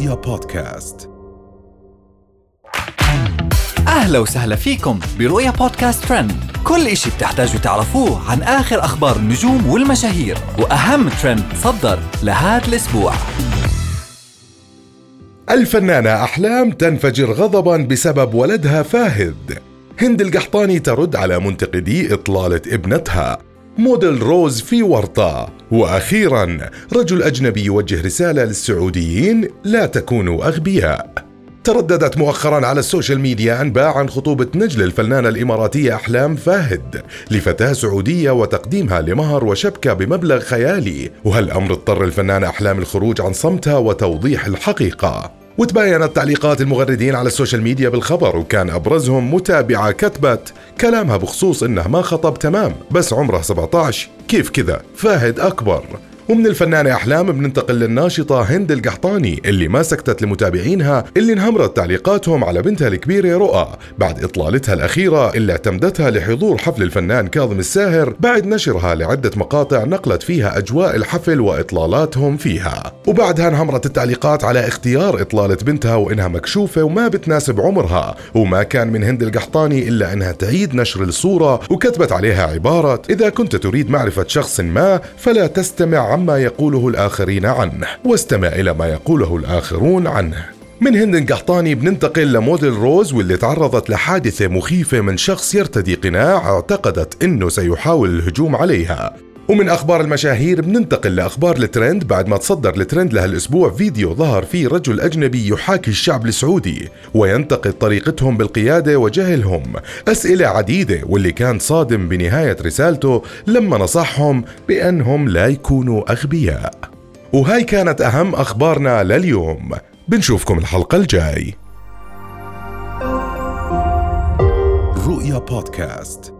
رؤيا بودكاست. أهلا وسهلا فيكم برؤيا بودكاست ترند. كل إشي بتحتاجوا تعرفوه عن آخر أخبار النجوم والمشاهير وأهم ترند صدر لهذا الأسبوع. الفنانة أحلام تنفجر غضبا بسبب ولدها فاهد. هند القحطاني ترد على منتقدي إطلالة ابنتها. موديل روز في ورطة. وأخيرا رجل أجنبي يوجه رسالة للسعوديين لا تكونوا أغبياء. ترددت مؤخرا على ال social media أنباء عن خطوبة نجل الفنانة الإماراتية أحلام فاهد لفتاة سعودية وتقديمها لمهر وشبكة بمبلغ خيالي. وهالأمر اضطر الفنانة أحلام الخروج عن صمتها وتوضيح الحقيقة؟ وتباينت تعليقات المغردين على ال social media بالخبر وكان أبرزهم متابعة كتبت كلامها بخصوص إنه ما خطب تمام بس عمره 17 كيف كذا؟ فاهد أكبر. ومن الفنانة أحلام بننتقل للناشطة هند القحطاني اللي ما سكتت لمتابعينها اللي انهمرت تعليقاتهم على بنتها الكبيرة رؤى. بعد إطلالتها الأخيرة اللي اعتمدتها لحضور حفل الفنان كاظم الساهر بعد نشرها لعدة مقاطع نقلت فيها أجواء الحفل وإطلالاتهم فيها. وبعدها انهمرت التعليقات على اختيار إطلالة بنتها وإنها مكشوفة وما بتناسب عمرها. وما كان من هند القحطاني إلا أنها تعيد نشر الصورة وكتبت عليها عبارة إذا كنت تريد معرفة شخص ما فلا تستمع عما يقوله الآخرين عنه واستمع إلى ما يقوله الآخرون عنه. من هند قحطاني بننتقل لموديل روز واللي تعرضت لحادثة مخيفة من شخص يرتدي قناع اعتقدت إنه سيحاول الهجوم عليها. ومن أخبار المشاهير بننتقل لأخبار الترند. بعد ما تصدر الترند لهالاسبوع فيديو ظهر فيه رجل أجنبي يحاكي الشعب السعودي وينتقد طريقتهم بالقيادة وجهلهم. أسئلة عديدة واللي كان صادم بنهاية رسالته لما نصحهم بأنهم لا يكونوا أغبياء. وهاي كانت أهم أخبارنا لليوم. بنشوفكم الحلقة الجاي. رؤيا بودكاست.